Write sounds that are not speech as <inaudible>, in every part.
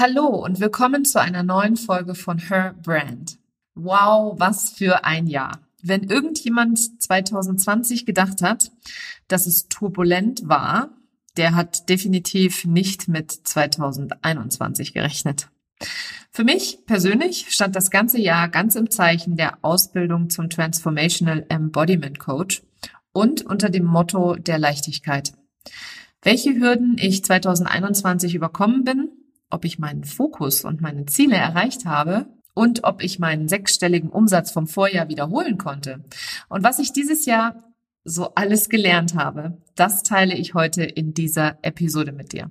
Hallo und willkommen zu einer neuen Folge von Her Brand. Wow, was für ein Jahr. Wenn irgendjemand 2020 gedacht hat, dass es turbulent war, der hat definitiv nicht mit 2021 gerechnet. Für mich persönlich stand das ganze Jahr ganz im Zeichen der Ausbildung zum Transformational Embodiment Coach und unter dem Motto der Leichtigkeit. Welche Hürden ich 2021 überkommen bin, ob ich meinen Fokus und meine Ziele erreicht habe und ob ich meinen sechsstelligen Umsatz vom Vorjahr wiederholen konnte. Und was ich dieses Jahr so alles gelernt habe, das teile ich heute in dieser Episode mit dir.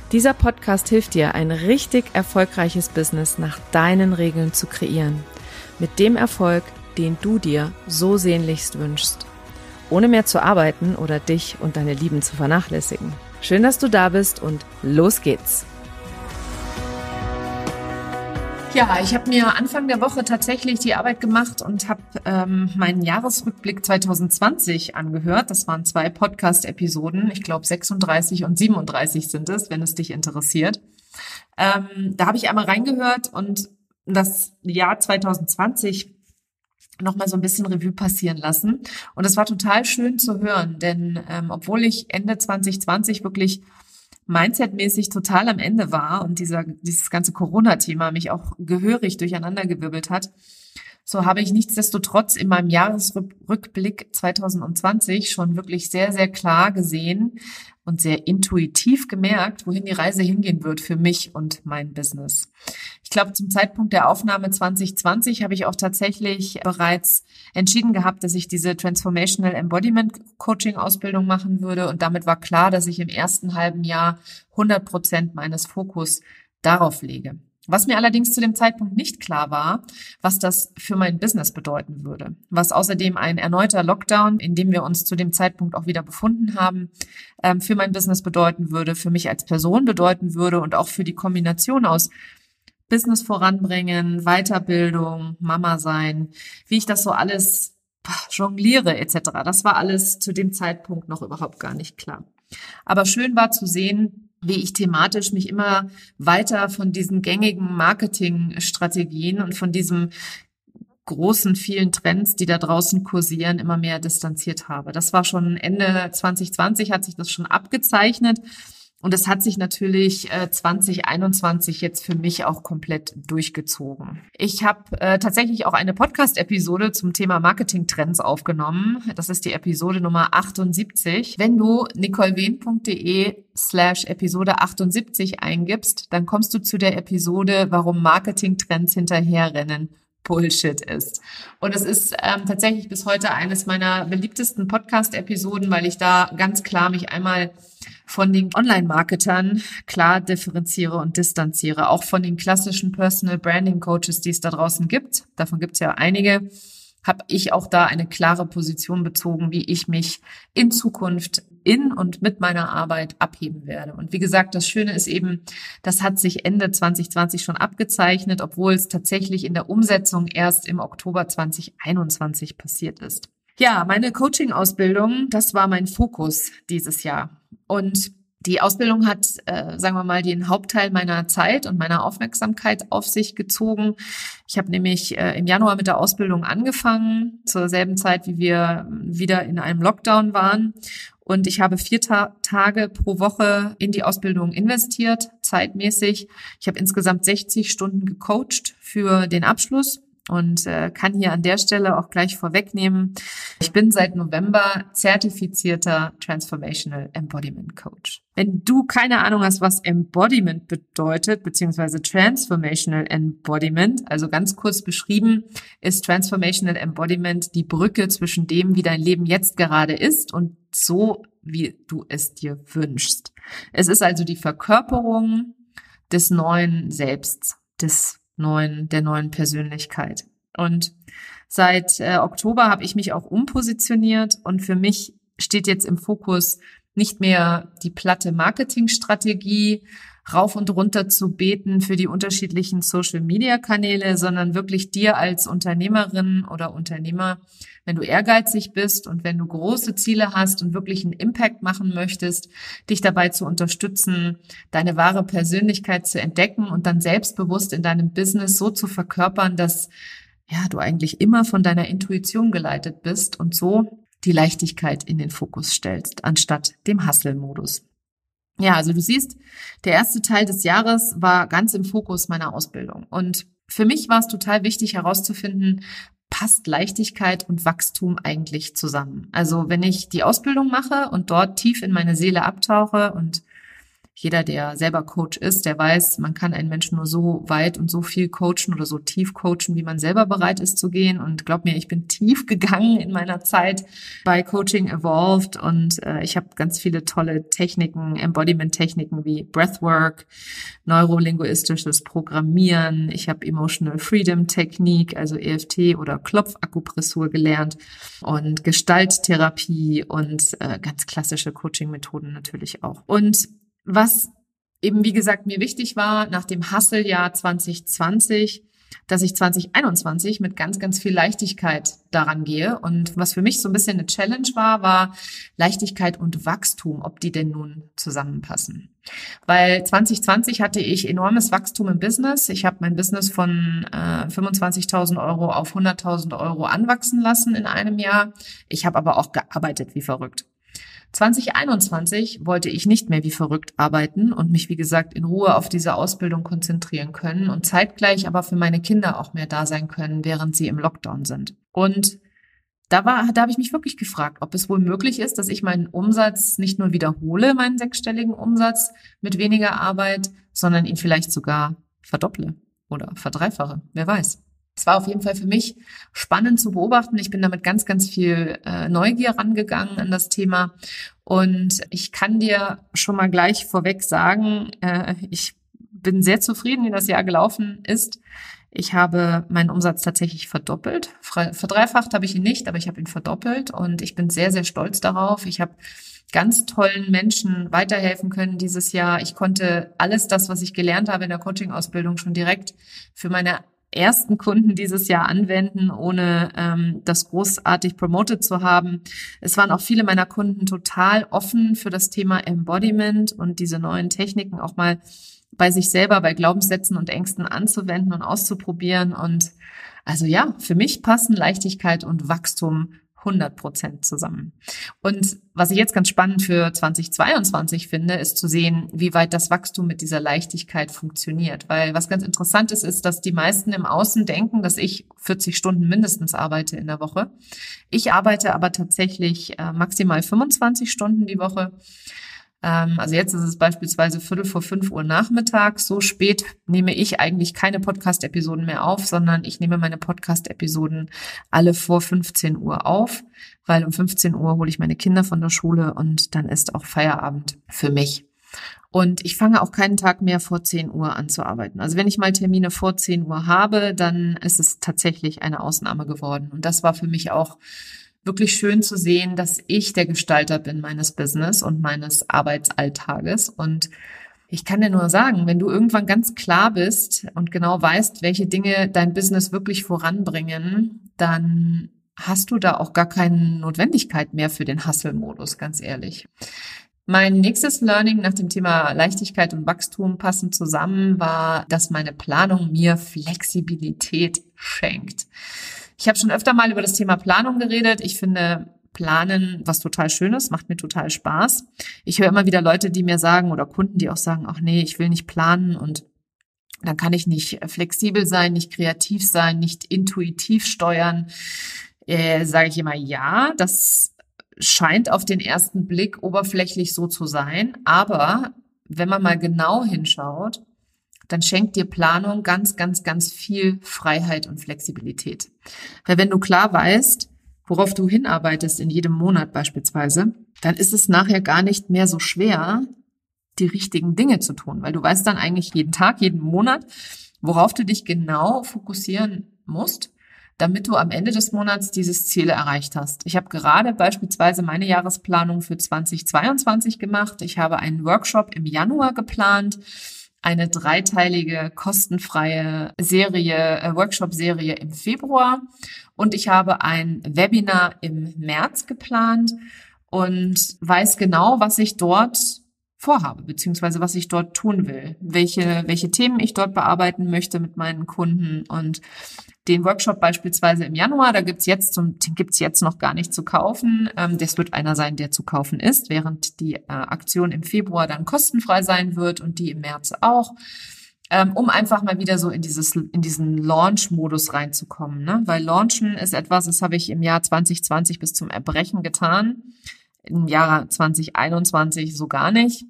Dieser Podcast hilft dir, ein richtig erfolgreiches Business nach deinen Regeln zu kreieren. Mit dem Erfolg, den du dir so sehnlichst wünschst. Ohne mehr zu arbeiten oder dich und deine Lieben zu vernachlässigen. Schön, dass du da bist und los geht's. Ja, ich habe mir Anfang der Woche tatsächlich die Arbeit gemacht und habe ähm, meinen Jahresrückblick 2020 angehört. Das waren zwei Podcast-Episoden. Ich glaube 36 und 37 sind es, wenn es dich interessiert. Ähm, da habe ich einmal reingehört und das Jahr 2020 nochmal so ein bisschen Revue passieren lassen. Und es war total schön zu hören, denn ähm, obwohl ich Ende 2020 wirklich mindsetmäßig total am Ende war und dieser, dieses ganze Corona-Thema mich auch gehörig durcheinandergewirbelt hat, so habe ich nichtsdestotrotz in meinem Jahresrückblick 2020 schon wirklich sehr, sehr klar gesehen und sehr intuitiv gemerkt, wohin die Reise hingehen wird für mich und mein Business. Ich glaube, zum Zeitpunkt der Aufnahme 2020 habe ich auch tatsächlich bereits entschieden gehabt, dass ich diese Transformational Embodiment Coaching Ausbildung machen würde. Und damit war klar, dass ich im ersten halben Jahr 100 Prozent meines Fokus darauf lege. Was mir allerdings zu dem Zeitpunkt nicht klar war, was das für mein Business bedeuten würde. Was außerdem ein erneuter Lockdown, in dem wir uns zu dem Zeitpunkt auch wieder befunden haben, ähm, für mein Business bedeuten würde, für mich als Person bedeuten würde und auch für die Kombination aus Business voranbringen, Weiterbildung, Mama sein, wie ich das so alles jongliere etc. Das war alles zu dem Zeitpunkt noch überhaupt gar nicht klar. Aber schön war zu sehen, wie ich thematisch mich immer weiter von diesen gängigen Marketingstrategien und von diesem großen, vielen Trends, die da draußen kursieren, immer mehr distanziert habe. Das war schon Ende 2020 hat sich das schon abgezeichnet. Und es hat sich natürlich äh, 2021 jetzt für mich auch komplett durchgezogen. Ich habe äh, tatsächlich auch eine Podcast-Episode zum Thema Marketing-Trends aufgenommen. Das ist die Episode Nummer 78. Wenn du nicolewehn.de slash Episode 78 eingibst, dann kommst du zu der Episode, warum Marketing-Trends hinterherrennen Bullshit ist. Und es ist ähm, tatsächlich bis heute eines meiner beliebtesten Podcast-Episoden, weil ich da ganz klar mich einmal von den Online-Marketern klar differenziere und distanziere, auch von den klassischen Personal Branding Coaches, die es da draußen gibt. Davon gibt es ja einige. Habe ich auch da eine klare Position bezogen, wie ich mich in Zukunft in und mit meiner Arbeit abheben werde. Und wie gesagt, das Schöne ist eben, das hat sich Ende 2020 schon abgezeichnet, obwohl es tatsächlich in der Umsetzung erst im Oktober 2021 passiert ist. Ja, meine Coaching-Ausbildung, das war mein Fokus dieses Jahr. Und die Ausbildung hat, äh, sagen wir mal, den Hauptteil meiner Zeit und meiner Aufmerksamkeit auf sich gezogen. Ich habe nämlich äh, im Januar mit der Ausbildung angefangen, zur selben Zeit, wie wir wieder in einem Lockdown waren. Und ich habe vier Ta Tage pro Woche in die Ausbildung investiert, zeitmäßig. Ich habe insgesamt 60 Stunden gecoacht für den Abschluss und äh, kann hier an der Stelle auch gleich vorwegnehmen, ich bin seit November zertifizierter Transformational Embodiment Coach. Wenn du keine Ahnung hast, was Embodiment bedeutet, beziehungsweise Transformational Embodiment, also ganz kurz beschrieben, ist Transformational Embodiment die Brücke zwischen dem, wie dein Leben jetzt gerade ist und so, wie du es dir wünschst. Es ist also die Verkörperung des neuen Selbst, des neuen, der neuen Persönlichkeit. Und seit äh, Oktober habe ich mich auch umpositioniert und für mich steht jetzt im Fokus nicht mehr die platte Marketingstrategie, rauf und runter zu beten für die unterschiedlichen Social-Media-Kanäle, sondern wirklich dir als Unternehmerin oder Unternehmer, wenn du ehrgeizig bist und wenn du große Ziele hast und wirklich einen Impact machen möchtest, dich dabei zu unterstützen, deine wahre Persönlichkeit zu entdecken und dann selbstbewusst in deinem Business so zu verkörpern, dass ja, du eigentlich immer von deiner Intuition geleitet bist und so die Leichtigkeit in den Fokus stellst, anstatt dem Hustle-Modus. Ja, also du siehst, der erste Teil des Jahres war ganz im Fokus meiner Ausbildung. Und für mich war es total wichtig herauszufinden, passt Leichtigkeit und Wachstum eigentlich zusammen? Also wenn ich die Ausbildung mache und dort tief in meine Seele abtauche und jeder, der selber Coach ist, der weiß, man kann einen Menschen nur so weit und so viel coachen oder so tief coachen, wie man selber bereit ist zu gehen. Und glaub mir, ich bin tief <laughs> gegangen in meiner Zeit bei Coaching Evolved und äh, ich habe ganz viele tolle Techniken, Embodiment-Techniken wie Breathwork, neurolinguistisches Programmieren. Ich habe Emotional Freedom Technik, also EFT oder Klopfakupressur gelernt und Gestalttherapie und äh, ganz klassische Coaching-Methoden natürlich auch. Und was eben, wie gesagt, mir wichtig war nach dem Hustle-Jahr 2020, dass ich 2021 mit ganz, ganz viel Leichtigkeit daran gehe. Und was für mich so ein bisschen eine Challenge war, war Leichtigkeit und Wachstum, ob die denn nun zusammenpassen. Weil 2020 hatte ich enormes Wachstum im Business. Ich habe mein Business von äh, 25.000 Euro auf 100.000 Euro anwachsen lassen in einem Jahr. Ich habe aber auch gearbeitet wie verrückt. 2021 wollte ich nicht mehr wie verrückt arbeiten und mich, wie gesagt, in Ruhe auf diese Ausbildung konzentrieren können und zeitgleich aber für meine Kinder auch mehr da sein können, während sie im Lockdown sind. Und da war, da habe ich mich wirklich gefragt, ob es wohl möglich ist, dass ich meinen Umsatz nicht nur wiederhole, meinen sechsstelligen Umsatz mit weniger Arbeit, sondern ihn vielleicht sogar verdopple oder verdreifache. Wer weiß. Es war auf jeden Fall für mich spannend zu beobachten. Ich bin damit ganz, ganz viel äh, Neugier rangegangen an das Thema. Und ich kann dir schon mal gleich vorweg sagen, äh, ich bin sehr zufrieden, wie das Jahr gelaufen ist. Ich habe meinen Umsatz tatsächlich verdoppelt. Verdreifacht habe ich ihn nicht, aber ich habe ihn verdoppelt und ich bin sehr, sehr stolz darauf. Ich habe ganz tollen Menschen weiterhelfen können dieses Jahr. Ich konnte alles das, was ich gelernt habe in der Coaching-Ausbildung, schon direkt für meine ersten Kunden dieses Jahr anwenden, ohne ähm, das großartig promoted zu haben. Es waren auch viele meiner Kunden total offen für das Thema Embodiment und diese neuen Techniken auch mal bei sich selber, bei Glaubenssätzen und Ängsten anzuwenden und auszuprobieren. Und also ja, für mich passen Leichtigkeit und Wachstum 100 Prozent zusammen. Und was ich jetzt ganz spannend für 2022 finde, ist zu sehen, wie weit das Wachstum mit dieser Leichtigkeit funktioniert. Weil was ganz interessant ist, ist, dass die meisten im Außen denken, dass ich 40 Stunden mindestens arbeite in der Woche. Ich arbeite aber tatsächlich äh, maximal 25 Stunden die Woche. Ähm, also jetzt ist es beispielsweise Viertel vor fünf Uhr nachmittags. So spät nehme ich eigentlich keine Podcast-Episoden mehr auf, sondern ich nehme meine Podcast-Episoden alle vor 15 Uhr auf, weil um 15 Uhr hole ich meine Kinder von der Schule und dann ist auch Feierabend für mich. Und ich fange auch keinen Tag mehr vor 10 Uhr an zu arbeiten. Also wenn ich mal Termine vor 10 Uhr habe, dann ist es tatsächlich eine Ausnahme geworden. Und das war für mich auch wirklich schön zu sehen, dass ich der Gestalter bin meines Business und meines Arbeitsalltages. Und ich kann dir nur sagen, wenn du irgendwann ganz klar bist und genau weißt, welche Dinge dein Business wirklich voranbringen, dann hast du da auch gar keine Notwendigkeit mehr für den Hustle-Modus, ganz ehrlich. Mein nächstes Learning nach dem Thema Leichtigkeit und Wachstum passend zusammen war, dass meine Planung mir Flexibilität schenkt. Ich habe schon öfter mal über das Thema Planung geredet. Ich finde Planen was total Schönes, macht mir total Spaß. Ich höre immer wieder Leute, die mir sagen oder Kunden, die auch sagen, ach nee, ich will nicht planen und dann kann ich nicht flexibel sein, nicht kreativ sein, nicht intuitiv steuern. Äh, Sage ich immer, ja, das scheint auf den ersten Blick oberflächlich so zu sein. Aber wenn man mal genau hinschaut, dann schenkt dir Planung ganz, ganz, ganz viel Freiheit und Flexibilität. Weil wenn du klar weißt, worauf du hinarbeitest in jedem Monat beispielsweise, dann ist es nachher gar nicht mehr so schwer, die richtigen Dinge zu tun, weil du weißt dann eigentlich jeden Tag, jeden Monat, worauf du dich genau fokussieren musst, damit du am Ende des Monats dieses Ziel erreicht hast. Ich habe gerade beispielsweise meine Jahresplanung für 2022 gemacht. Ich habe einen Workshop im Januar geplant eine dreiteilige kostenfreie Serie, äh, Workshop-Serie im Februar. Und ich habe ein Webinar im März geplant und weiß genau, was ich dort vorhabe, beziehungsweise was ich dort tun will, welche, welche Themen ich dort bearbeiten möchte mit meinen Kunden und den Workshop beispielsweise im Januar, da gibt's jetzt zum, gibt's jetzt noch gar nicht zu kaufen. Ähm, das wird einer sein, der zu kaufen ist, während die äh, Aktion im Februar dann kostenfrei sein wird und die im März auch ähm, um einfach mal wieder so in dieses in diesen Launch-Modus reinzukommen. Ne? Weil Launchen ist etwas, das habe ich im Jahr 2020 bis zum Erbrechen getan, im Jahr 2021 so gar nicht.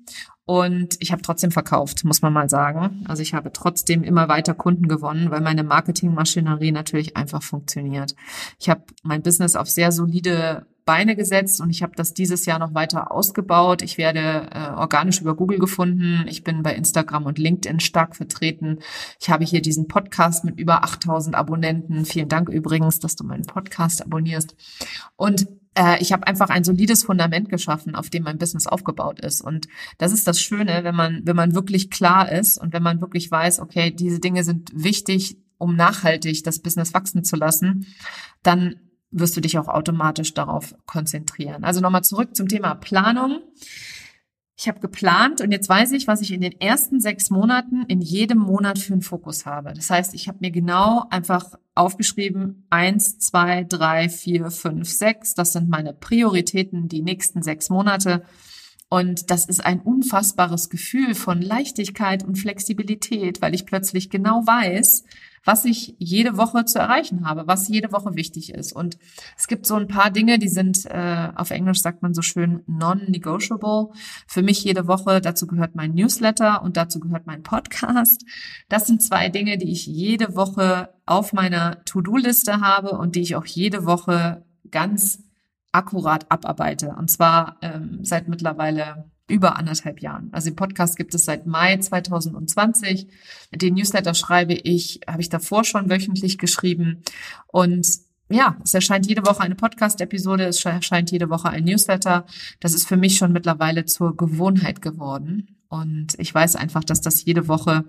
Und ich habe trotzdem verkauft, muss man mal sagen. Also ich habe trotzdem immer weiter Kunden gewonnen, weil meine Marketingmaschinerie natürlich einfach funktioniert. Ich habe mein Business auf sehr solide Beine gesetzt und ich habe das dieses Jahr noch weiter ausgebaut. Ich werde äh, organisch über Google gefunden. Ich bin bei Instagram und LinkedIn stark vertreten. Ich habe hier diesen Podcast mit über 8000 Abonnenten. Vielen Dank übrigens, dass du meinen Podcast abonnierst. Und äh, ich habe einfach ein solides Fundament geschaffen, auf dem mein Business aufgebaut ist. Und das ist das Schöne, wenn man, wenn man wirklich klar ist und wenn man wirklich weiß, okay, diese Dinge sind wichtig, um nachhaltig das Business wachsen zu lassen, dann wirst du dich auch automatisch darauf konzentrieren. Also nochmal zurück zum Thema Planung. Ich habe geplant und jetzt weiß ich, was ich in den ersten sechs Monaten in jedem Monat für einen Fokus habe. Das heißt, ich habe mir genau einfach aufgeschrieben, eins, zwei, drei, vier, fünf, sechs. Das sind meine Prioritäten die nächsten sechs Monate. Und das ist ein unfassbares Gefühl von Leichtigkeit und Flexibilität, weil ich plötzlich genau weiß, was ich jede Woche zu erreichen habe, was jede Woche wichtig ist. Und es gibt so ein paar Dinge, die sind, äh, auf Englisch sagt man so schön, non-negotiable. Für mich jede Woche, dazu gehört mein Newsletter und dazu gehört mein Podcast. Das sind zwei Dinge, die ich jede Woche auf meiner To-Do-Liste habe und die ich auch jede Woche ganz akkurat abarbeite. Und zwar ähm, seit mittlerweile über anderthalb Jahren. Also den Podcast gibt es seit Mai 2020. Den Newsletter schreibe ich, habe ich davor schon wöchentlich geschrieben. Und ja, es erscheint jede Woche eine Podcast-Episode, es erscheint jede Woche ein Newsletter. Das ist für mich schon mittlerweile zur Gewohnheit geworden. Und ich weiß einfach, dass das jede Woche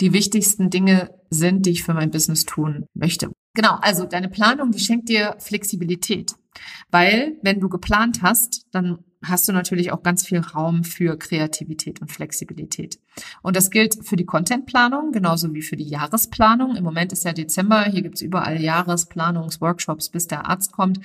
die wichtigsten Dinge sind, die ich für mein Business tun möchte. Genau, also deine Planung, die schenkt dir Flexibilität. Weil, wenn du geplant hast, dann hast du natürlich auch ganz viel Raum für Kreativität und Flexibilität. Und das gilt für die Contentplanung genauso wie für die Jahresplanung. Im Moment ist ja Dezember, hier gibt's überall Jahresplanungsworkshops, bis der Arzt kommt,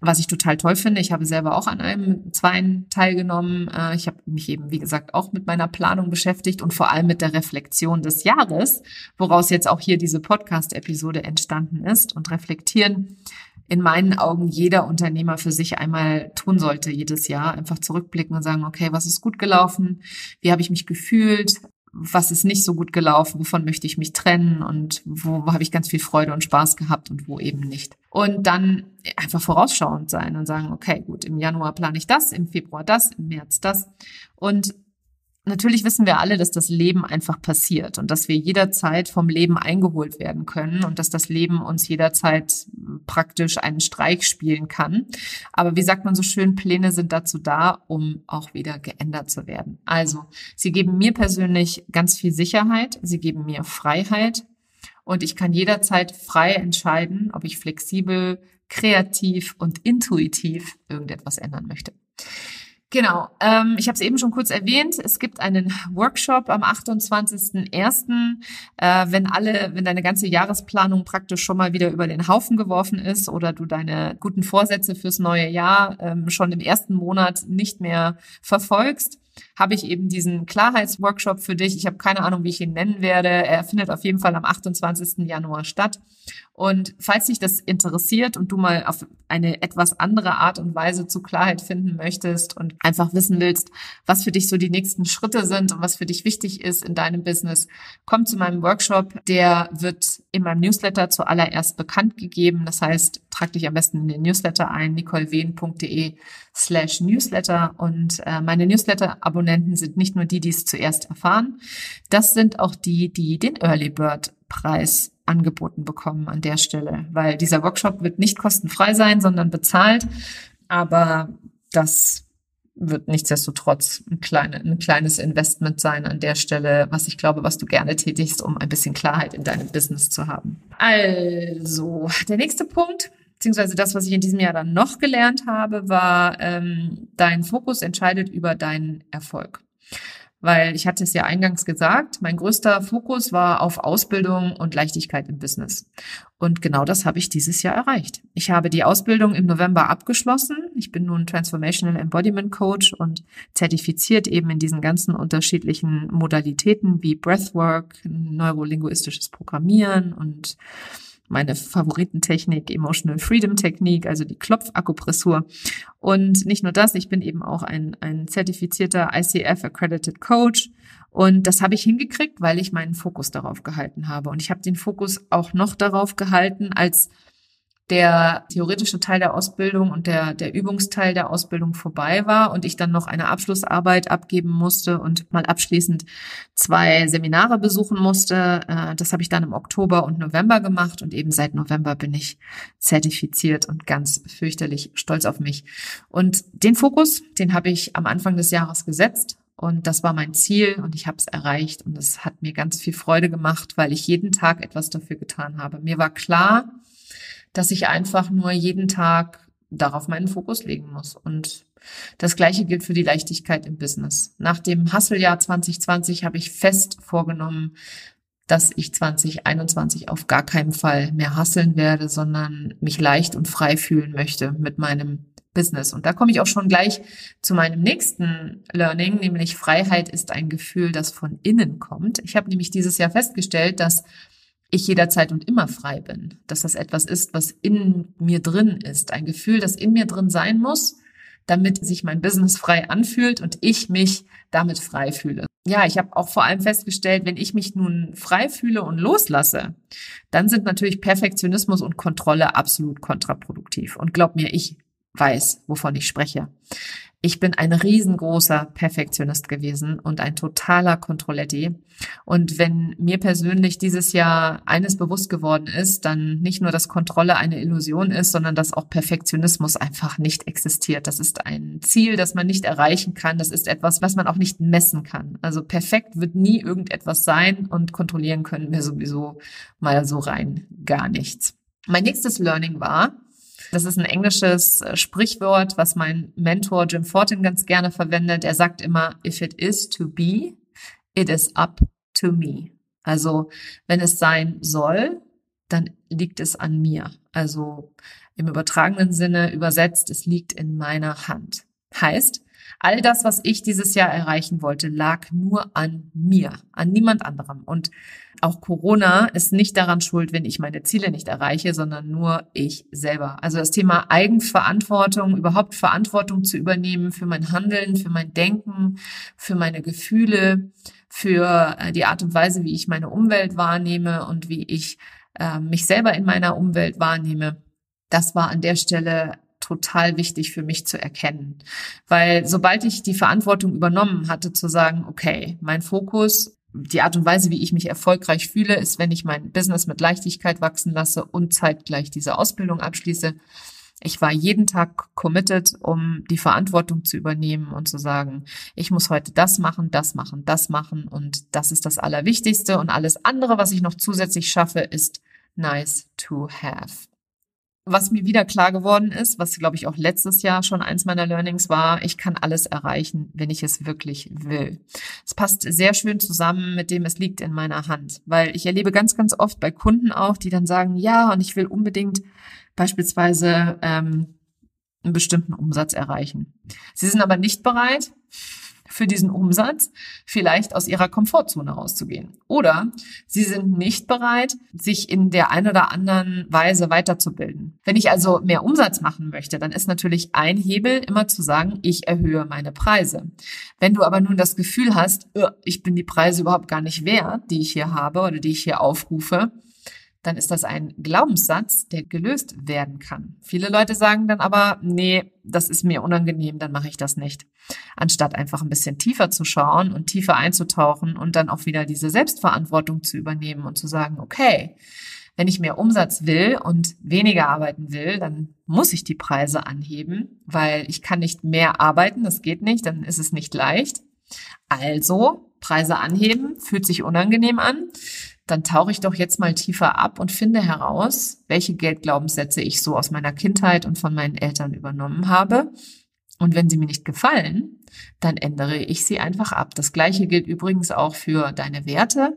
was ich total toll finde. Ich habe selber auch an einem zweiten teilgenommen. Äh, ich habe mich eben, wie gesagt, auch mit meiner Planung beschäftigt und vor allem mit der Reflexion des Jahres, woraus jetzt auch hier diese Podcast-Episode entstanden ist und reflektieren in meinen Augen jeder Unternehmer für sich einmal tun sollte jedes Jahr. Einfach zurückblicken und sagen, okay, was ist gut gelaufen? Wie habe ich mich gefühlt? Was ist nicht so gut gelaufen? Wovon möchte ich mich trennen? Und wo, habe ich ganz viel Freude und Spaß gehabt und wo eben nicht? Und dann einfach vorausschauend sein und sagen, okay, gut, im Januar plane ich das, im Februar das, im März das. Und Natürlich wissen wir alle, dass das Leben einfach passiert und dass wir jederzeit vom Leben eingeholt werden können und dass das Leben uns jederzeit praktisch einen Streich spielen kann. Aber wie sagt man so schön, Pläne sind dazu da, um auch wieder geändert zu werden. Also, sie geben mir persönlich ganz viel Sicherheit, sie geben mir Freiheit und ich kann jederzeit frei entscheiden, ob ich flexibel, kreativ und intuitiv irgendetwas ändern möchte. Genau, ähm, ich habe es eben schon kurz erwähnt. Es gibt einen Workshop am 28.01., äh, wenn alle, wenn deine ganze Jahresplanung praktisch schon mal wieder über den Haufen geworfen ist oder du deine guten Vorsätze fürs neue Jahr ähm, schon im ersten Monat nicht mehr verfolgst habe ich eben diesen Klarheitsworkshop für dich. Ich habe keine Ahnung, wie ich ihn nennen werde. Er findet auf jeden Fall am 28. Januar statt. Und falls dich das interessiert und du mal auf eine etwas andere Art und Weise zu Klarheit finden möchtest und einfach wissen willst, was für dich so die nächsten Schritte sind und was für dich wichtig ist in deinem Business, komm zu meinem Workshop. Der wird in meinem Newsletter zuallererst bekannt gegeben. Das heißt, trag dich am besten in den Newsletter ein, nicolewehn.de slash Newsletter. Und äh, meine Newsletter-Abonnenten sind nicht nur die, die es zuerst erfahren, das sind auch die, die den Early Bird Preis angeboten bekommen an der Stelle, weil dieser Workshop wird nicht kostenfrei sein, sondern bezahlt. Aber das wird nichtsdestotrotz ein, kleine, ein kleines Investment sein an der Stelle, was ich glaube, was du gerne tätigst, um ein bisschen Klarheit in deinem Business zu haben. Also, der nächste Punkt, beziehungsweise das, was ich in diesem Jahr dann noch gelernt habe, war, ähm, dein Fokus entscheidet über deinen Erfolg weil ich hatte es ja eingangs gesagt, mein größter Fokus war auf Ausbildung und Leichtigkeit im Business. Und genau das habe ich dieses Jahr erreicht. Ich habe die Ausbildung im November abgeschlossen. Ich bin nun Transformational Embodiment Coach und zertifiziert eben in diesen ganzen unterschiedlichen Modalitäten wie Breathwork, neurolinguistisches Programmieren und meine Favoritentechnik, Emotional Freedom Technik, also die Klopfakupressur. Und nicht nur das, ich bin eben auch ein, ein zertifizierter ICF Accredited Coach. Und das habe ich hingekriegt, weil ich meinen Fokus darauf gehalten habe. Und ich habe den Fokus auch noch darauf gehalten, als der theoretische Teil der Ausbildung und der, der Übungsteil der Ausbildung vorbei war und ich dann noch eine Abschlussarbeit abgeben musste und mal abschließend zwei Seminare besuchen musste. Äh, das habe ich dann im Oktober und November gemacht und eben seit November bin ich zertifiziert und ganz fürchterlich stolz auf mich. Und den Fokus, den habe ich am Anfang des Jahres gesetzt und das war mein Ziel und ich habe es erreicht und es hat mir ganz viel Freude gemacht, weil ich jeden Tag etwas dafür getan habe. Mir war klar, dass ich einfach nur jeden Tag darauf meinen Fokus legen muss. Und das Gleiche gilt für die Leichtigkeit im Business. Nach dem Hustle-Jahr 2020 habe ich fest vorgenommen, dass ich 2021 auf gar keinen Fall mehr hasseln werde, sondern mich leicht und frei fühlen möchte mit meinem Business. Und da komme ich auch schon gleich zu meinem nächsten Learning, nämlich Freiheit ist ein Gefühl, das von innen kommt. Ich habe nämlich dieses Jahr festgestellt, dass ich jederzeit und immer frei bin, dass das etwas ist, was in mir drin ist, ein Gefühl, das in mir drin sein muss, damit sich mein Business frei anfühlt und ich mich damit frei fühle. Ja, ich habe auch vor allem festgestellt, wenn ich mich nun frei fühle und loslasse, dann sind natürlich Perfektionismus und Kontrolle absolut kontraproduktiv. Und glaub mir, ich weiß, wovon ich spreche. Ich bin ein riesengroßer Perfektionist gewesen und ein totaler Kontrolletti. Und wenn mir persönlich dieses Jahr eines bewusst geworden ist, dann nicht nur, dass Kontrolle eine Illusion ist, sondern dass auch Perfektionismus einfach nicht existiert. Das ist ein Ziel, das man nicht erreichen kann. Das ist etwas, was man auch nicht messen kann. Also perfekt wird nie irgendetwas sein und kontrollieren können wir sowieso mal so rein gar nichts. Mein nächstes Learning war, das ist ein englisches äh, Sprichwort, was mein Mentor Jim Fortin ganz gerne verwendet. Er sagt immer, if it is to be, it is up to me. Also, wenn es sein soll, dann liegt es an mir. Also im übertragenen Sinne übersetzt, es liegt in meiner Hand. Heißt, All das, was ich dieses Jahr erreichen wollte, lag nur an mir, an niemand anderem. Und auch Corona ist nicht daran schuld, wenn ich meine Ziele nicht erreiche, sondern nur ich selber. Also das Thema Eigenverantwortung, überhaupt Verantwortung zu übernehmen für mein Handeln, für mein Denken, für meine Gefühle, für äh, die Art und Weise, wie ich meine Umwelt wahrnehme und wie ich äh, mich selber in meiner Umwelt wahrnehme. Das war an der Stelle total wichtig für mich zu erkennen. Weil sobald ich die Verantwortung übernommen hatte, zu sagen, okay, mein Fokus, die Art und Weise, wie ich mich erfolgreich fühle, ist, wenn ich mein Business mit Leichtigkeit wachsen lasse und zeitgleich diese Ausbildung abschließe. Ich war jeden Tag committed, um die Verantwortung zu übernehmen und zu sagen, ich muss heute das machen, das machen, das machen und das ist das Allerwichtigste und alles andere, was ich noch zusätzlich schaffe, ist nice to have. Was mir wieder klar geworden ist, was glaube ich auch letztes Jahr schon eins meiner Learnings war, ich kann alles erreichen, wenn ich es wirklich will. Es passt sehr schön zusammen mit dem, es liegt in meiner Hand, weil ich erlebe ganz, ganz oft bei Kunden auch, die dann sagen, ja, und ich will unbedingt beispielsweise ähm, einen bestimmten Umsatz erreichen. Sie sind aber nicht bereit, für diesen Umsatz vielleicht aus ihrer Komfortzone rauszugehen. Oder sie sind nicht bereit, sich in der ein oder anderen Weise weiterzubilden. Wenn ich also mehr Umsatz machen möchte, dann ist natürlich ein Hebel immer zu sagen, ich erhöhe meine Preise. Wenn du aber nun das Gefühl hast, ich bin die Preise überhaupt gar nicht wert, die ich hier habe oder die ich hier aufrufe, dann ist das ein Glaubenssatz, der gelöst werden kann. Viele Leute sagen dann aber, nee, das ist mir unangenehm, dann mache ich das nicht. Anstatt einfach ein bisschen tiefer zu schauen und tiefer einzutauchen und dann auch wieder diese Selbstverantwortung zu übernehmen und zu sagen, okay, wenn ich mehr Umsatz will und weniger arbeiten will, dann muss ich die Preise anheben, weil ich kann nicht mehr arbeiten, das geht nicht, dann ist es nicht leicht. Also Preise anheben, fühlt sich unangenehm an. Dann tauche ich doch jetzt mal tiefer ab und finde heraus, welche Geldglaubenssätze ich so aus meiner Kindheit und von meinen Eltern übernommen habe. Und wenn sie mir nicht gefallen, dann ändere ich sie einfach ab. Das gleiche gilt übrigens auch für deine Werte.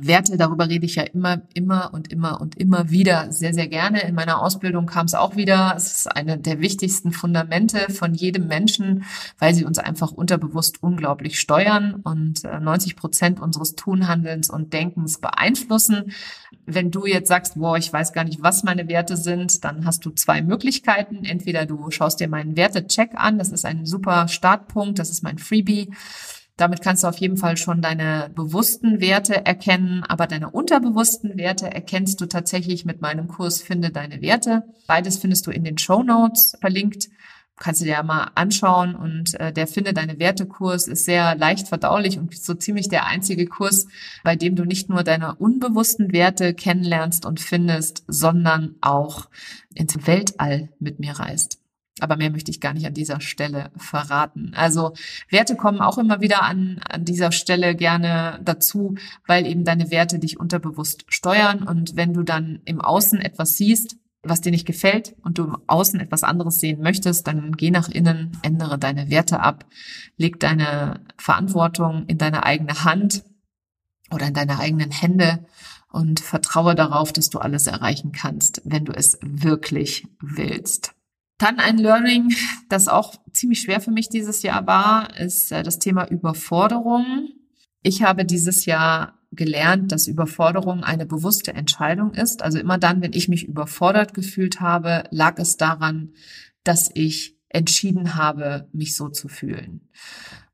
Werte, darüber rede ich ja immer, immer und immer und immer wieder sehr, sehr gerne. In meiner Ausbildung kam es auch wieder. Es ist eine der wichtigsten Fundamente von jedem Menschen, weil sie uns einfach unterbewusst unglaublich steuern und 90 äh, Prozent unseres Tunhandelns und Denkens beeinflussen. Wenn du jetzt sagst, boah, ich weiß gar nicht, was meine Werte sind, dann hast du zwei Möglichkeiten. Entweder du schaust dir meinen Wertecheck an. Das ist ein super Startpunkt. Das ist mein Freebie damit kannst du auf jeden Fall schon deine bewussten Werte erkennen, aber deine unterbewussten Werte erkennst du tatsächlich mit meinem Kurs Finde deine Werte. Beides findest du in den Show Notes verlinkt. Kannst du dir ja mal anschauen und äh, der Finde deine Werte Kurs ist sehr leicht verdaulich und so ziemlich der einzige Kurs, bei dem du nicht nur deine unbewussten Werte kennenlernst und findest, sondern auch ins Weltall mit mir reist. Aber mehr möchte ich gar nicht an dieser Stelle verraten. Also Werte kommen auch immer wieder an, an dieser Stelle gerne dazu, weil eben deine Werte dich unterbewusst steuern. Und wenn du dann im Außen etwas siehst, was dir nicht gefällt und du im Außen etwas anderes sehen möchtest, dann geh nach innen, ändere deine Werte ab, leg deine Verantwortung in deine eigene Hand oder in deine eigenen Hände und vertraue darauf, dass du alles erreichen kannst, wenn du es wirklich willst. Dann ein Learning, das auch ziemlich schwer für mich dieses Jahr war, ist äh, das Thema Überforderung. Ich habe dieses Jahr gelernt, dass Überforderung eine bewusste Entscheidung ist. Also immer dann, wenn ich mich überfordert gefühlt habe, lag es daran, dass ich entschieden habe, mich so zu fühlen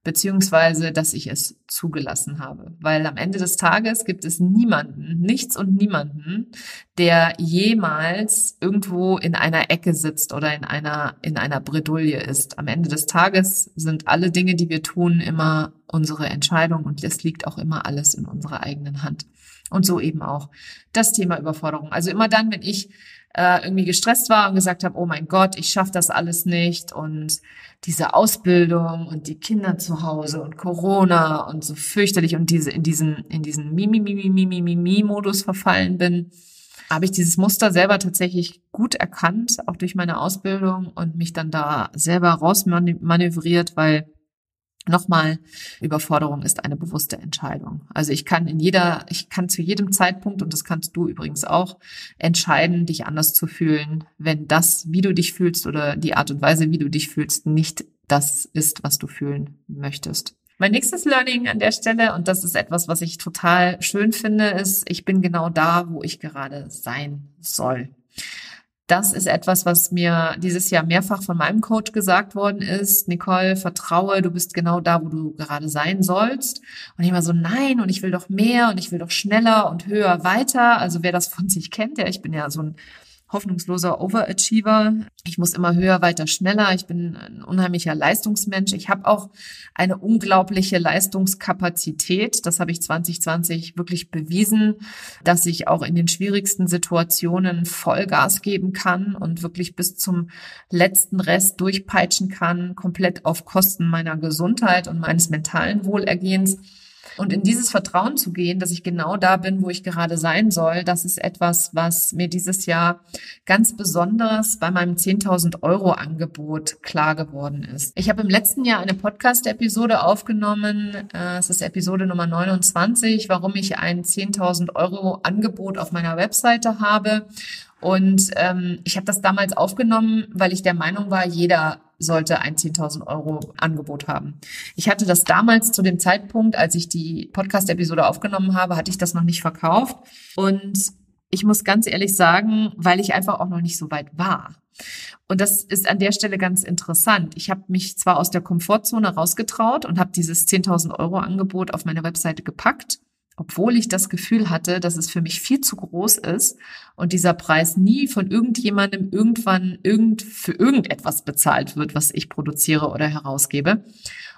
beziehungsweise dass ich es zugelassen habe. Weil am Ende des Tages gibt es niemanden, nichts und niemanden, der jemals irgendwo in einer Ecke sitzt oder in einer, in einer Bredouille ist. Am Ende des Tages sind alle Dinge, die wir tun, immer unsere Entscheidung und es liegt auch immer alles in unserer eigenen Hand. Und so eben auch das Thema Überforderung. Also immer dann, wenn ich äh, irgendwie gestresst war und gesagt habe, oh mein Gott, ich schaffe das alles nicht und diese Ausbildung und die Kinder zu Hause und Corona und so fürchterlich und diese in diesen in diesen Mimi Mimi Mimi Mimi Modus verfallen bin, habe ich dieses Muster selber tatsächlich gut erkannt, auch durch meine Ausbildung und mich dann da selber rausmanövriert, weil Nochmal, Überforderung ist eine bewusste Entscheidung. Also ich kann in jeder, ich kann zu jedem Zeitpunkt, und das kannst du übrigens auch, entscheiden, dich anders zu fühlen, wenn das, wie du dich fühlst oder die Art und Weise, wie du dich fühlst, nicht das ist, was du fühlen möchtest. Mein nächstes Learning an der Stelle, und das ist etwas, was ich total schön finde, ist, ich bin genau da, wo ich gerade sein soll das ist etwas, was mir dieses Jahr mehrfach von meinem Coach gesagt worden ist. Nicole, vertraue, du bist genau da, wo du gerade sein sollst. Und ich immer so, nein, und ich will doch mehr und ich will doch schneller und höher weiter. Also wer das von sich kennt, ja, ich bin ja so ein hoffnungsloser Overachiever. Ich muss immer höher, weiter, schneller. Ich bin ein unheimlicher Leistungsmensch. Ich habe auch eine unglaubliche Leistungskapazität. Das habe ich 2020 wirklich bewiesen, dass ich auch in den schwierigsten Situationen Vollgas geben kann und wirklich bis zum letzten Rest durchpeitschen kann, komplett auf Kosten meiner Gesundheit und meines mentalen Wohlergehens. Und in dieses Vertrauen zu gehen, dass ich genau da bin, wo ich gerade sein soll, das ist etwas, was mir dieses Jahr ganz besonders bei meinem 10.000 Euro Angebot klar geworden ist. Ich habe im letzten Jahr eine Podcast-Episode aufgenommen. Äh, es ist Episode Nummer 29, warum ich ein 10.000 Euro Angebot auf meiner Webseite habe. Und ähm, ich habe das damals aufgenommen, weil ich der Meinung war, jeder sollte ein 10.000 Euro Angebot haben. Ich hatte das damals zu dem Zeitpunkt, als ich die Podcast-Episode aufgenommen habe, hatte ich das noch nicht verkauft. Und ich muss ganz ehrlich sagen, weil ich einfach auch noch nicht so weit war. Und das ist an der Stelle ganz interessant. Ich habe mich zwar aus der Komfortzone rausgetraut und habe dieses 10.000 Euro Angebot auf meine Webseite gepackt, obwohl ich das Gefühl hatte, dass es für mich viel zu groß ist und dieser Preis nie von irgendjemandem irgendwann irgend für irgendetwas bezahlt wird, was ich produziere oder herausgebe.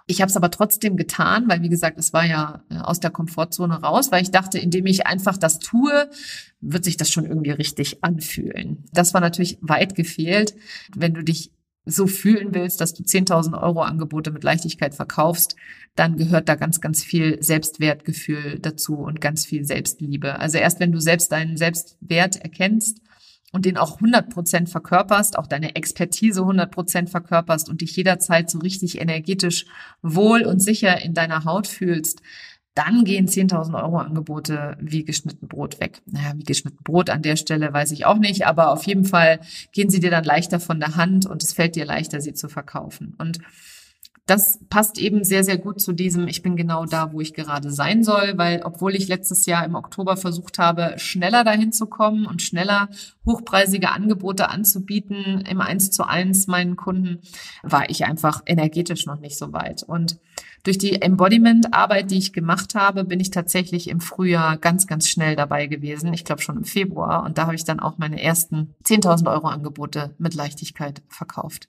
Ich habe es aber trotzdem getan, weil wie gesagt, es war ja äh, aus der Komfortzone raus, weil ich dachte, indem ich einfach das tue, wird sich das schon irgendwie richtig anfühlen. Das war natürlich weit gefehlt. Wenn du dich so fühlen willst, dass du 10.000 Euro Angebote mit Leichtigkeit verkaufst, dann gehört da ganz, ganz viel Selbstwertgefühl dazu und ganz viel Selbstliebe. Also erst wenn du selbst deinen Selbstwert erkennst und den auch 100 Prozent verkörperst, auch deine Expertise 100 Prozent verkörperst und dich jederzeit so richtig energetisch wohl und sicher in deiner Haut fühlst, dann gehen 10.000 Euro Angebote wie geschnitten Brot weg. Naja, wie geschnitten Brot an der Stelle weiß ich auch nicht, aber auf jeden Fall gehen sie dir dann leichter von der Hand und es fällt dir leichter, sie zu verkaufen. Und das passt eben sehr, sehr gut zu diesem, ich bin genau da, wo ich gerade sein soll, weil obwohl ich letztes Jahr im Oktober versucht habe, schneller dahin zu kommen und schneller hochpreisige Angebote anzubieten im Eins zu eins meinen Kunden, war ich einfach energetisch noch nicht so weit. Und durch die Embodiment-Arbeit, die ich gemacht habe, bin ich tatsächlich im Frühjahr ganz, ganz schnell dabei gewesen. Ich glaube schon im Februar. Und da habe ich dann auch meine ersten 10.000 Euro Angebote mit Leichtigkeit verkauft.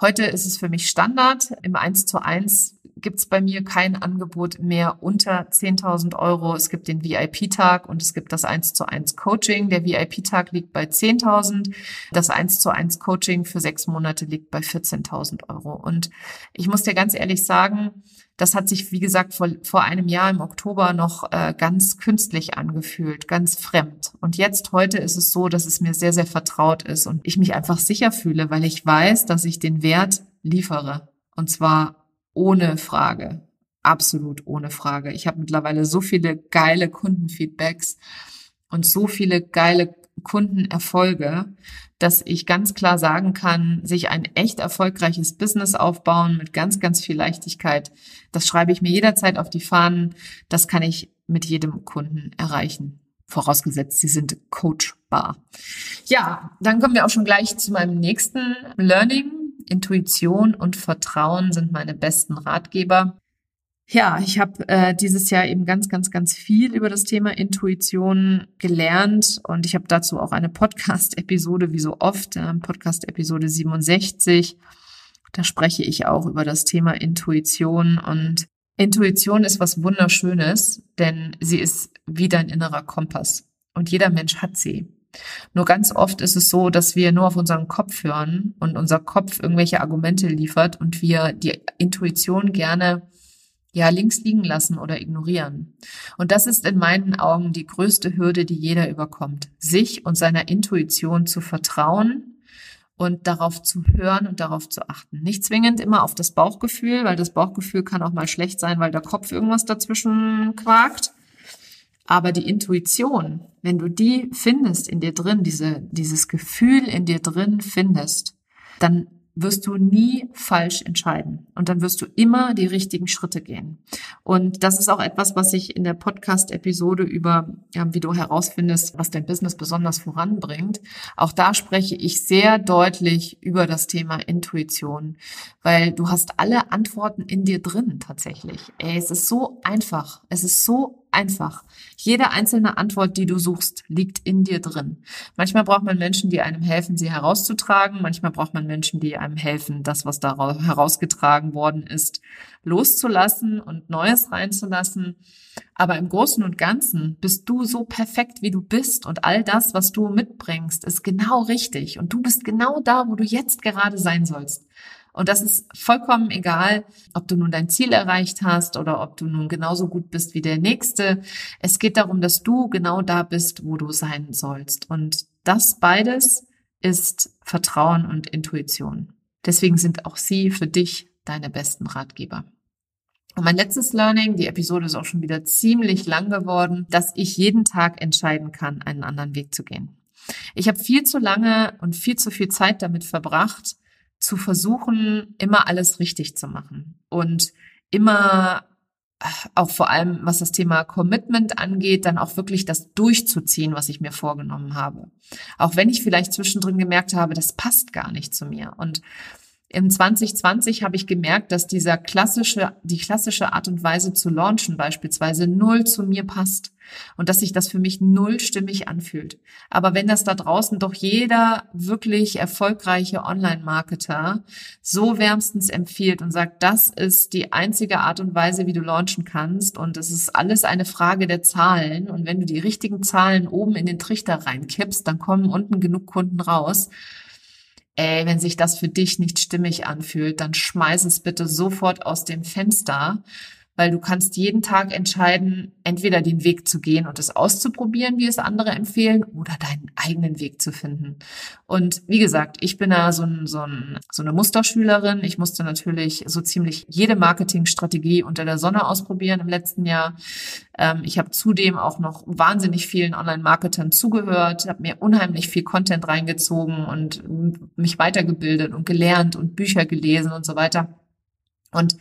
Heute ist es für mich Standard. Im 1 zu 1 gibt es bei mir kein Angebot mehr unter 10.000 Euro. Es gibt den VIP-Tag und es gibt das 1 zu 1 Coaching. Der VIP-Tag liegt bei 10.000. Das 1 zu 1 Coaching für sechs Monate liegt bei 14.000 Euro. Und ich muss dir ganz ehrlich sagen, das hat sich, wie gesagt, vor, vor einem Jahr im Oktober noch äh, ganz künstlich angefühlt, ganz fremd. Und jetzt, heute ist es so, dass es mir sehr, sehr vertraut ist und ich mich einfach sicher fühle, weil ich weiß, dass ich den Wert liefere. Und zwar ohne Frage. Absolut ohne Frage. Ich habe mittlerweile so viele geile Kundenfeedbacks und so viele geile Kundenerfolge, dass ich ganz klar sagen kann, sich ein echt erfolgreiches Business aufbauen mit ganz, ganz viel Leichtigkeit, das schreibe ich mir jederzeit auf die Fahnen. Das kann ich mit jedem Kunden erreichen. Vorausgesetzt, sie sind coachbar. Ja, dann kommen wir auch schon gleich zu meinem nächsten Learning. Intuition und Vertrauen sind meine besten Ratgeber. Ja, ich habe äh, dieses Jahr eben ganz, ganz, ganz viel über das Thema Intuition gelernt und ich habe dazu auch eine Podcast-Episode, wie so oft, äh, Podcast-Episode 67. Da spreche ich auch über das Thema Intuition und Intuition ist was Wunderschönes, denn sie ist wie dein innerer Kompass und jeder Mensch hat sie. Nur ganz oft ist es so, dass wir nur auf unseren Kopf hören und unser Kopf irgendwelche Argumente liefert und wir die Intuition gerne ja links liegen lassen oder ignorieren. Und das ist in meinen Augen die größte Hürde, die jeder überkommt, sich und seiner Intuition zu vertrauen und darauf zu hören und darauf zu achten. Nicht zwingend immer auf das Bauchgefühl, weil das Bauchgefühl kann auch mal schlecht sein, weil der Kopf irgendwas dazwischen quakt. Aber die Intuition, wenn du die findest in dir drin, diese, dieses Gefühl in dir drin findest, dann wirst du nie falsch entscheiden. Und dann wirst du immer die richtigen Schritte gehen. Und das ist auch etwas, was ich in der Podcast-Episode über, ja, wie du herausfindest, was dein Business besonders voranbringt. Auch da spreche ich sehr deutlich über das Thema Intuition, weil du hast alle Antworten in dir drin tatsächlich. Ey, es ist so einfach. Es ist so einfach. Jede einzelne Antwort, die du suchst, liegt in dir drin. Manchmal braucht man Menschen, die einem helfen, sie herauszutragen. Manchmal braucht man Menschen, die einem helfen, das, was da herausgetragen worden ist, loszulassen und Neues reinzulassen. Aber im Großen und Ganzen bist du so perfekt, wie du bist und all das, was du mitbringst, ist genau richtig und du bist genau da, wo du jetzt gerade sein sollst. Und das ist vollkommen egal, ob du nun dein Ziel erreicht hast oder ob du nun genauso gut bist wie der Nächste. Es geht darum, dass du genau da bist, wo du sein sollst. Und das beides ist Vertrauen und Intuition. Deswegen sind auch sie für dich deine besten Ratgeber. Und mein letztes Learning, die Episode ist auch schon wieder ziemlich lang geworden, dass ich jeden Tag entscheiden kann, einen anderen Weg zu gehen. Ich habe viel zu lange und viel zu viel Zeit damit verbracht, zu versuchen, immer alles richtig zu machen und immer äh, auch vor allem, was das Thema Commitment angeht, dann auch wirklich das durchzuziehen, was ich mir vorgenommen habe. Auch wenn ich vielleicht zwischendrin gemerkt habe, das passt gar nicht zu mir. Und Im 2020 habe ich gemerkt, dass dieser klassische, die klassische Art und Weise zu launchen beispielsweise null zu mir passt und dass sich das für mich null stimmig anfühlt. Aber wenn das da draußen doch jeder wirklich erfolgreiche Online-Marketer so wärmstens empfiehlt und sagt, das ist die einzige Art und Weise, wie du launchen kannst und es ist alles eine Frage der Zahlen und wenn du die richtigen Zahlen oben in den Trichter reinkippst, dann kommen unten genug Kunden raus ey, wenn sich das für dich nicht stimmig anfühlt, dann schmeiß es bitte sofort aus dem Fenster weil du kannst jeden Tag entscheiden, entweder den Weg zu gehen und es auszuprobieren, wie es andere empfehlen, oder deinen eigenen Weg zu finden. Und wie gesagt, ich bin da so, ein, so, ein, so eine Musterschülerin. Ich musste natürlich so ziemlich jede Marketingstrategie unter der Sonne ausprobieren im letzten Jahr. Ähm, ich habe zudem auch noch wahnsinnig vielen Online-Marketern zugehört, habe mir unheimlich viel Content reingezogen und mich weitergebildet und gelernt und Bücher gelesen und so weiter. Und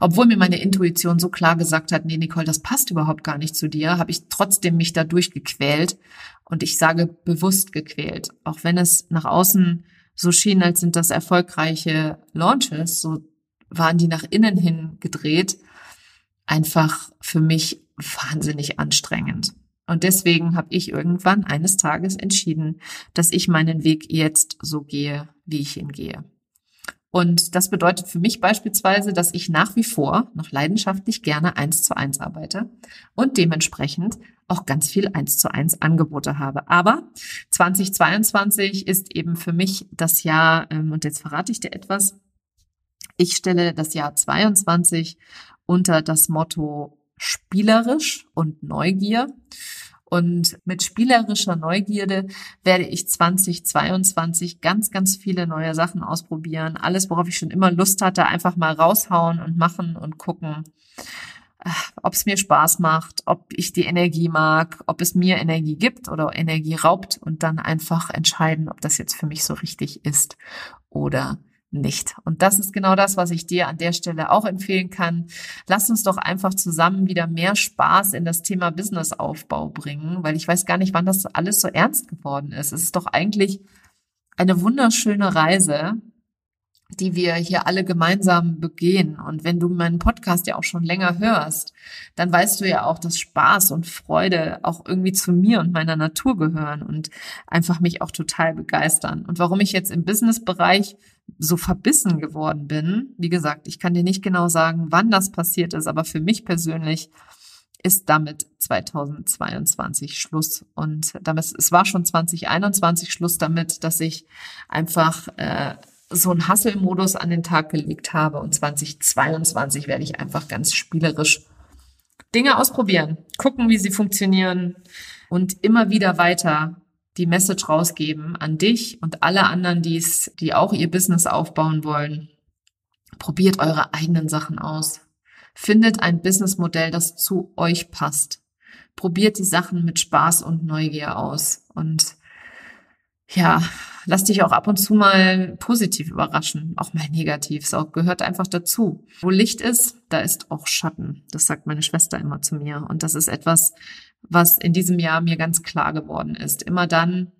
obwohl mir meine Intuition so klar gesagt hat, nee, Nicole, das passt überhaupt gar nicht zu dir, habe ich trotzdem mich da durchgequält. Und ich sage bewusst gequält. Auch wenn es nach außen so schien, als sind das erfolgreiche Launches, so waren die nach innen hin gedreht, einfach für mich wahnsinnig anstrengend. Und deswegen habe ich irgendwann eines Tages entschieden, dass ich meinen Weg jetzt so gehe, wie ich ihn gehe. Und das bedeutet für mich beispielsweise, dass ich nach wie vor noch leidenschaftlich gerne eins zu eins arbeite und dementsprechend auch ganz viel eins zu eins Angebote habe. Aber 2022 ist eben für mich das Jahr, ähm, und jetzt verrate ich dir etwas. Ich stelle das Jahr 22 unter das Motto spielerisch und Neugier. Und mit spielerischer Neugierde werde ich 2022 ganz, ganz viele neue Sachen ausprobieren. Alles, worauf ich schon immer Lust hatte, einfach mal raushauen und machen und gucken, äh, ob es mir Spaß macht, ob ich die Energie mag, ob es mir Energie gibt oder Energie raubt und dann einfach entscheiden, ob das jetzt für mich so richtig ist oder nicht. Und das ist genau das, was ich dir an der Stelle auch empfehlen kann. Lass uns doch einfach zusammen wieder mehr Spaß in das Thema Businessaufbau bringen, weil ich weiß gar nicht, wann das alles so ernst geworden ist. Es ist doch eigentlich eine wunderschöne Reise, die wir hier alle gemeinsam begehen. Und wenn du meinen Podcast ja auch schon länger hörst, dann weißt du ja auch, dass Spaß und Freude auch irgendwie zu mir und meiner Natur gehören und einfach mich auch total begeistern. Und warum ich jetzt im Businessbereich so verbissen geworden bin, wie gesagt, ich kann dir nicht genau sagen, wann das passiert ist, aber für mich persönlich ist damit 2022 Schluss. Und damit, es war schon 2021 Schluss damit, dass ich einfach äh, so einen Hustle-Modus an den Tag gelegt habe. Und 2022 werde ich einfach ganz spielerisch Dinge ausprobieren, gucken, wie sie funktionieren und immer wieder weiter die Message rausgeben an dich und alle anderen, die's, die auch ihr Business aufbauen wollen. Probiert eure eigenen Sachen aus. Findet ein Businessmodell, das zu euch passt. Probiert die Sachen mit Spaß und Neugier aus. Und ja, lass dich auch ab und zu mal positiv überraschen, auch mal negativ. Es gehört einfach dazu. Wo Licht ist, da ist auch Schatten. Das sagt meine Schwester immer zu mir. Und das ist etwas, was in diesem Jahr mir ganz klar geworden ist. Immer dann,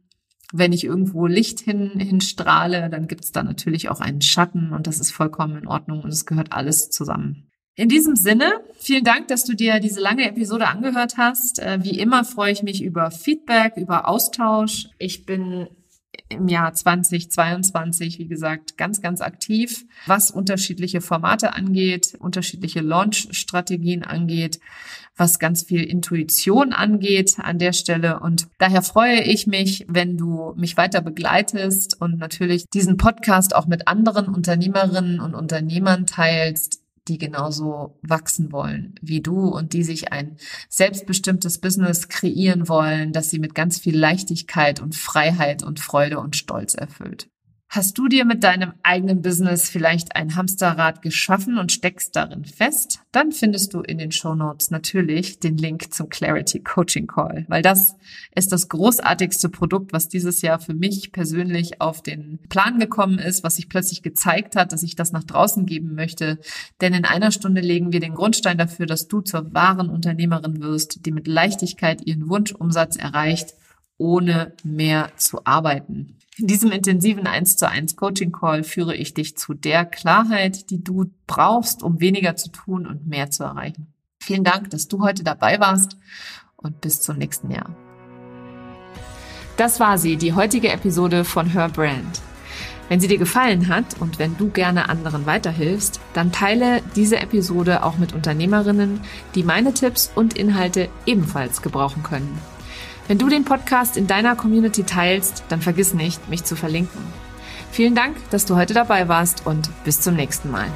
wenn ich irgendwo Licht hin, hinstrahle, dann gibt es da natürlich auch einen Schatten und das ist vollkommen in Ordnung und es gehört alles zusammen. In diesem Sinne, vielen Dank, dass du dir diese lange Episode angehört hast. Äh, wie immer freue ich mich über Feedback, über Austausch. Ich bin im Jahr 2022, wie gesagt, ganz, ganz aktiv, was unterschiedliche Formate angeht, unterschiedliche Launch-Strategien angeht, was ganz viel Intuition angeht an der Stelle. Und daher freue ich mich, wenn du mich weiter begleitest und natürlich diesen Podcast auch mit anderen Unternehmerinnen und Unternehmern teilst, die genauso wachsen wollen wie du und die sich ein selbstbestimmtes Business kreieren wollen, das sie mit ganz viel Leichtigkeit und Freiheit und Freude und Stolz erfüllt. Hast du dir mit deinem eigenen Business vielleicht ein Hamsterrad geschaffen und steckst darin fest? Dann findest du in den Show Notes natürlich den Link zum Clarity Coaching Call, weil das ist das großartigste Produkt, was dieses Jahr für mich persönlich auf den Plan gekommen ist, was sich plötzlich gezeigt hat, dass ich das nach draußen geben möchte. Denn in einer Stunde legen wir den Grundstein dafür, dass du zur wahren Unternehmerin wirst, die mit Leichtigkeit ihren Wunschumsatz erreicht ohne mehr zu arbeiten. In diesem intensiven 1 zu 1 Coaching Call führe ich dich zu der Klarheit, die du brauchst, um weniger zu tun und mehr zu erreichen. Vielen Dank, dass du heute dabei warst und bis zum nächsten Jahr. Das war sie, die heutige Episode von Her Brand. Wenn sie dir gefallen hat und wenn du gerne anderen weiterhilfst, dann teile diese Episode auch mit Unternehmerinnen, die meine Tipps und Inhalte ebenfalls gebrauchen können. Wenn du den Podcast in deiner Community teilst, dann vergiss nicht, mich zu verlinken. Vielen Dank, dass du heute dabei warst und bis zum nächsten Mal.